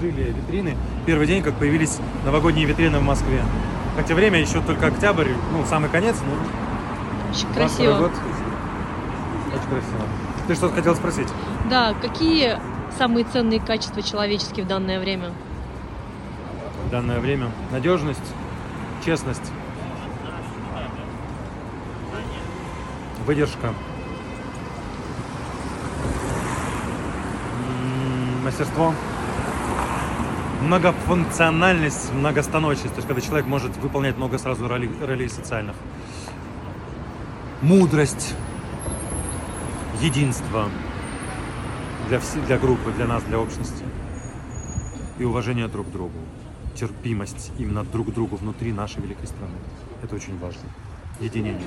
разложили витрины. Первый день, как появились новогодние витрины в Москве. Хотя время еще только октябрь, ну, самый конец, ну, Очень 22 красиво. год. Очень красиво. Ты что-то хотел спросить? Да, какие самые ценные качества человеческие в данное время? В данное время надежность, честность, выдержка, мастерство, многофункциональность, многостаночность, то есть когда человек может выполнять много сразу ролей, ролей социальных, мудрость, единство для, вс- для группы, для нас, для общности и уважение друг к другу, терпимость именно друг к другу внутри нашей великой страны. Это очень важно. Единение.